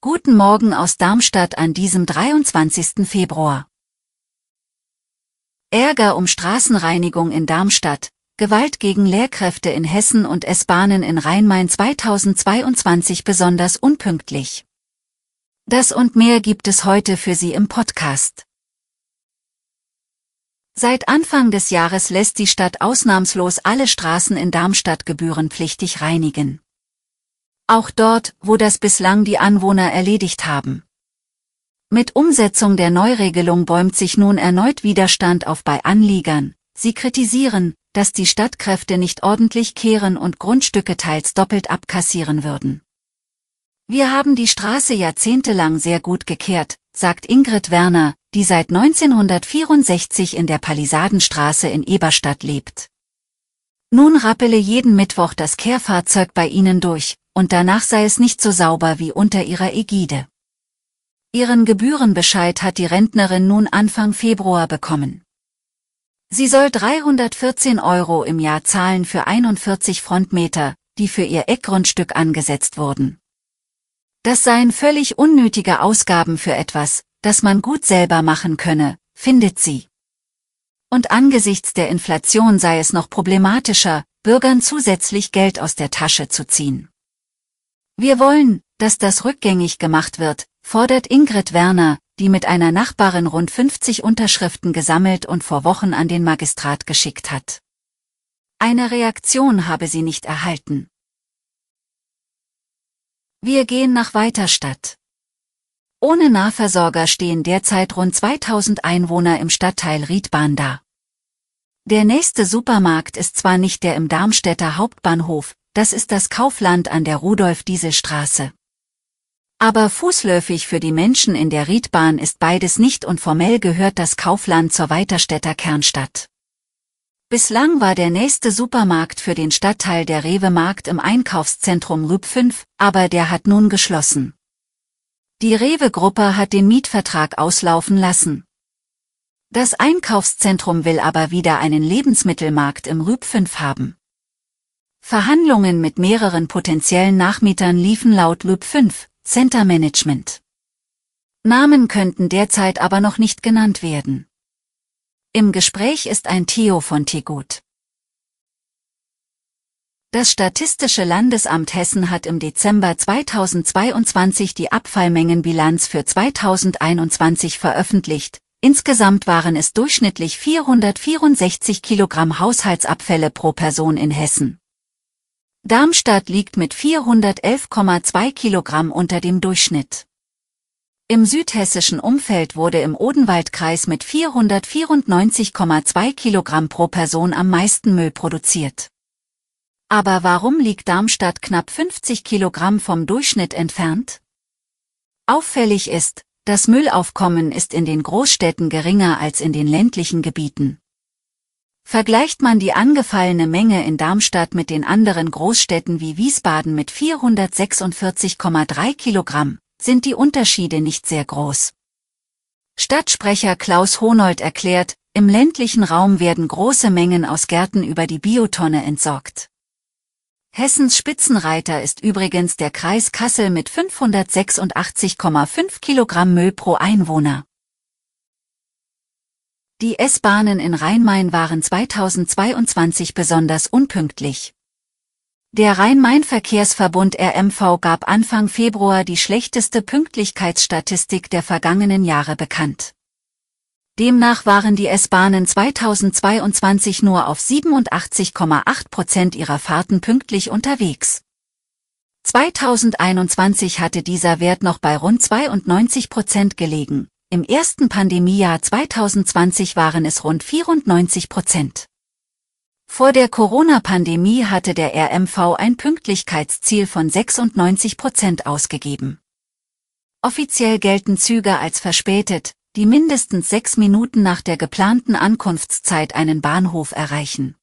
Guten Morgen aus Darmstadt an diesem 23. Februar. Ärger um Straßenreinigung in Darmstadt, Gewalt gegen Lehrkräfte in Hessen und S-Bahnen in Rhein-Main 2022 besonders unpünktlich. Das und mehr gibt es heute für Sie im Podcast. Seit Anfang des Jahres lässt die Stadt ausnahmslos alle Straßen in Darmstadt gebührenpflichtig reinigen. Auch dort, wo das bislang die Anwohner erledigt haben. Mit Umsetzung der Neuregelung bäumt sich nun erneut Widerstand auf bei Anliegern. Sie kritisieren, dass die Stadtkräfte nicht ordentlich kehren und Grundstücke teils doppelt abkassieren würden. Wir haben die Straße jahrzehntelang sehr gut gekehrt, sagt Ingrid Werner, die seit 1964 in der Palisadenstraße in Eberstadt lebt. Nun rappele jeden Mittwoch das Kehrfahrzeug bei ihnen durch, und danach sei es nicht so sauber wie unter ihrer Ägide. Ihren Gebührenbescheid hat die Rentnerin nun Anfang Februar bekommen. Sie soll 314 Euro im Jahr zahlen für 41 Frontmeter, die für ihr Eckgrundstück angesetzt wurden. Das seien völlig unnötige Ausgaben für etwas, das man gut selber machen könne, findet sie. Und angesichts der Inflation sei es noch problematischer, Bürgern zusätzlich Geld aus der Tasche zu ziehen. Wir wollen, dass das rückgängig gemacht wird, fordert Ingrid Werner, die mit einer Nachbarin rund 50 Unterschriften gesammelt und vor Wochen an den Magistrat geschickt hat. Eine Reaktion habe sie nicht erhalten. Wir gehen nach Weiterstadt. Ohne Nahversorger stehen derzeit rund 2000 Einwohner im Stadtteil Riedbahn da. Der nächste Supermarkt ist zwar nicht der im Darmstädter Hauptbahnhof, das ist das Kaufland an der Rudolf-Diesel-Straße. Aber fußläufig für die Menschen in der Riedbahn ist beides nicht und formell gehört das Kaufland zur Weiterstädter Kernstadt. Bislang war der nächste Supermarkt für den Stadtteil der Rewe-Markt im Einkaufszentrum Rüb 5, aber der hat nun geschlossen. Die Rewe-Gruppe hat den Mietvertrag auslaufen lassen. Das Einkaufszentrum will aber wieder einen Lebensmittelmarkt im Rüb 5 haben. Verhandlungen mit mehreren potenziellen Nachmietern liefen laut Rüb 5, Center Management. Namen könnten derzeit aber noch nicht genannt werden. Im Gespräch ist ein Theo von Tegut. Das Statistische Landesamt Hessen hat im Dezember 2022 die Abfallmengenbilanz für 2021 veröffentlicht. Insgesamt waren es durchschnittlich 464 Kilogramm Haushaltsabfälle pro Person in Hessen. Darmstadt liegt mit 411,2 Kilogramm unter dem Durchschnitt. Im südhessischen Umfeld wurde im Odenwaldkreis mit 494,2 Kilogramm pro Person am meisten Müll produziert. Aber warum liegt Darmstadt knapp 50 Kilogramm vom Durchschnitt entfernt? Auffällig ist, das Müllaufkommen ist in den Großstädten geringer als in den ländlichen Gebieten. Vergleicht man die angefallene Menge in Darmstadt mit den anderen Großstädten wie Wiesbaden mit 446,3 Kilogramm, sind die Unterschiede nicht sehr groß. Stadtsprecher Klaus Honold erklärt, im ländlichen Raum werden große Mengen aus Gärten über die Biotonne entsorgt. Hessens Spitzenreiter ist übrigens der Kreis Kassel mit 586,5 Kilogramm Müll pro Einwohner. Die S-Bahnen in Rhein-Main waren 2022 besonders unpünktlich. Der Rhein-Main-Verkehrsverbund RMV gab Anfang Februar die schlechteste Pünktlichkeitsstatistik der vergangenen Jahre bekannt. Demnach waren die S-Bahnen 2022 nur auf 87,8 Prozent ihrer Fahrten pünktlich unterwegs. 2021 hatte dieser Wert noch bei rund 92 Prozent gelegen. Im ersten Pandemiejahr 2020 waren es rund 94 Prozent. Vor der Corona-Pandemie hatte der RMV ein Pünktlichkeitsziel von 96 Prozent ausgegeben. Offiziell gelten Züge als verspätet, die mindestens sechs Minuten nach der geplanten Ankunftszeit einen Bahnhof erreichen.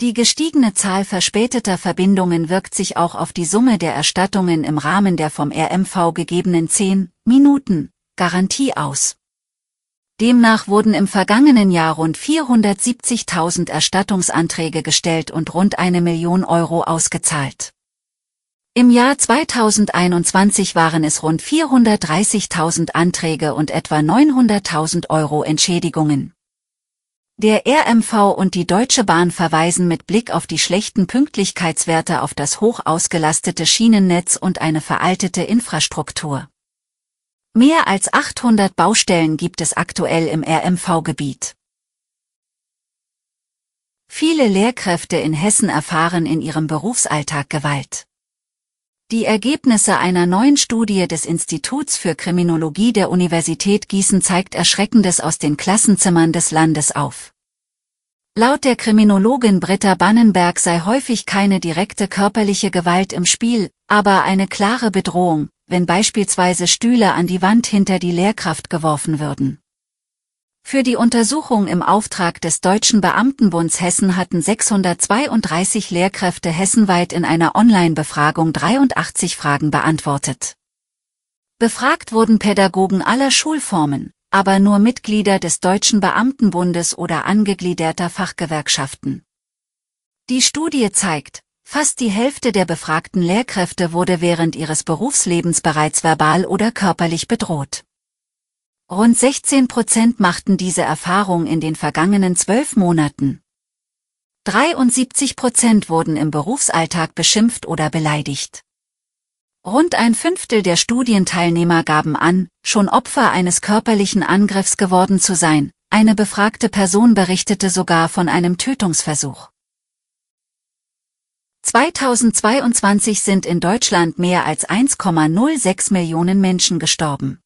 Die gestiegene Zahl verspäteter Verbindungen wirkt sich auch auf die Summe der Erstattungen im Rahmen der vom RMV gegebenen 10 Minuten Garantie aus. Demnach wurden im vergangenen Jahr rund 470.000 Erstattungsanträge gestellt und rund eine Million Euro ausgezahlt. Im Jahr 2021 waren es rund 430.000 Anträge und etwa 900.000 Euro Entschädigungen. Der RMV und die Deutsche Bahn verweisen mit Blick auf die schlechten Pünktlichkeitswerte auf das hoch ausgelastete Schienennetz und eine veraltete Infrastruktur. Mehr als 800 Baustellen gibt es aktuell im RMV-Gebiet. Viele Lehrkräfte in Hessen erfahren in ihrem Berufsalltag Gewalt. Die Ergebnisse einer neuen Studie des Instituts für Kriminologie der Universität Gießen zeigt Erschreckendes aus den Klassenzimmern des Landes auf. Laut der Kriminologin Britta Bannenberg sei häufig keine direkte körperliche Gewalt im Spiel, aber eine klare Bedrohung, wenn beispielsweise Stühle an die Wand hinter die Lehrkraft geworfen würden. Für die Untersuchung im Auftrag des Deutschen Beamtenbunds Hessen hatten 632 Lehrkräfte hessenweit in einer Online-Befragung 83 Fragen beantwortet. Befragt wurden Pädagogen aller Schulformen, aber nur Mitglieder des Deutschen Beamtenbundes oder angegliederter Fachgewerkschaften. Die Studie zeigt, Fast die Hälfte der befragten Lehrkräfte wurde während ihres Berufslebens bereits verbal oder körperlich bedroht. Rund 16 Prozent machten diese Erfahrung in den vergangenen zwölf Monaten. 73 Prozent wurden im Berufsalltag beschimpft oder beleidigt. Rund ein Fünftel der Studienteilnehmer gaben an, schon Opfer eines körperlichen Angriffs geworden zu sein, eine befragte Person berichtete sogar von einem Tötungsversuch. 2022 sind in Deutschland mehr als 1,06 Millionen Menschen gestorben.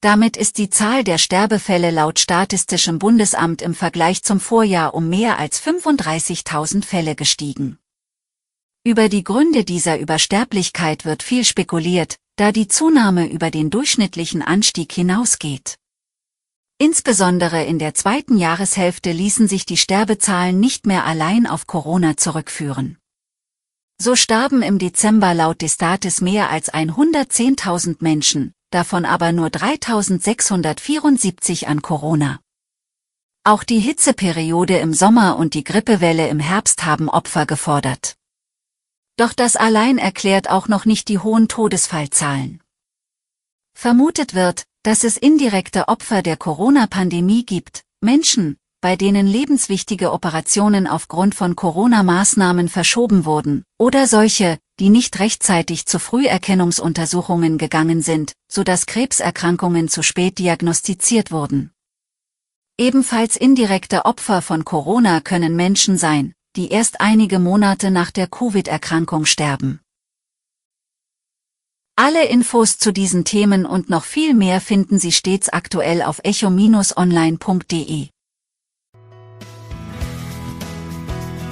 Damit ist die Zahl der Sterbefälle laut Statistischem Bundesamt im Vergleich zum Vorjahr um mehr als 35.000 Fälle gestiegen. Über die Gründe dieser Übersterblichkeit wird viel spekuliert, da die Zunahme über den durchschnittlichen Anstieg hinausgeht. Insbesondere in der zweiten Jahreshälfte ließen sich die Sterbezahlen nicht mehr allein auf Corona zurückführen. So starben im Dezember laut des Staates mehr als 110.000 Menschen, davon aber nur 3.674 an Corona. Auch die Hitzeperiode im Sommer und die Grippewelle im Herbst haben Opfer gefordert. Doch das allein erklärt auch noch nicht die hohen Todesfallzahlen. Vermutet wird, dass es indirekte Opfer der Corona-Pandemie gibt, Menschen, bei denen lebenswichtige Operationen aufgrund von Corona-Maßnahmen verschoben wurden, oder solche, die nicht rechtzeitig zu Früherkennungsuntersuchungen gegangen sind, sodass Krebserkrankungen zu spät diagnostiziert wurden. Ebenfalls indirekte Opfer von Corona können Menschen sein, die erst einige Monate nach der Covid-Erkrankung sterben. Alle Infos zu diesen Themen und noch viel mehr finden Sie stets aktuell auf echo-online.de.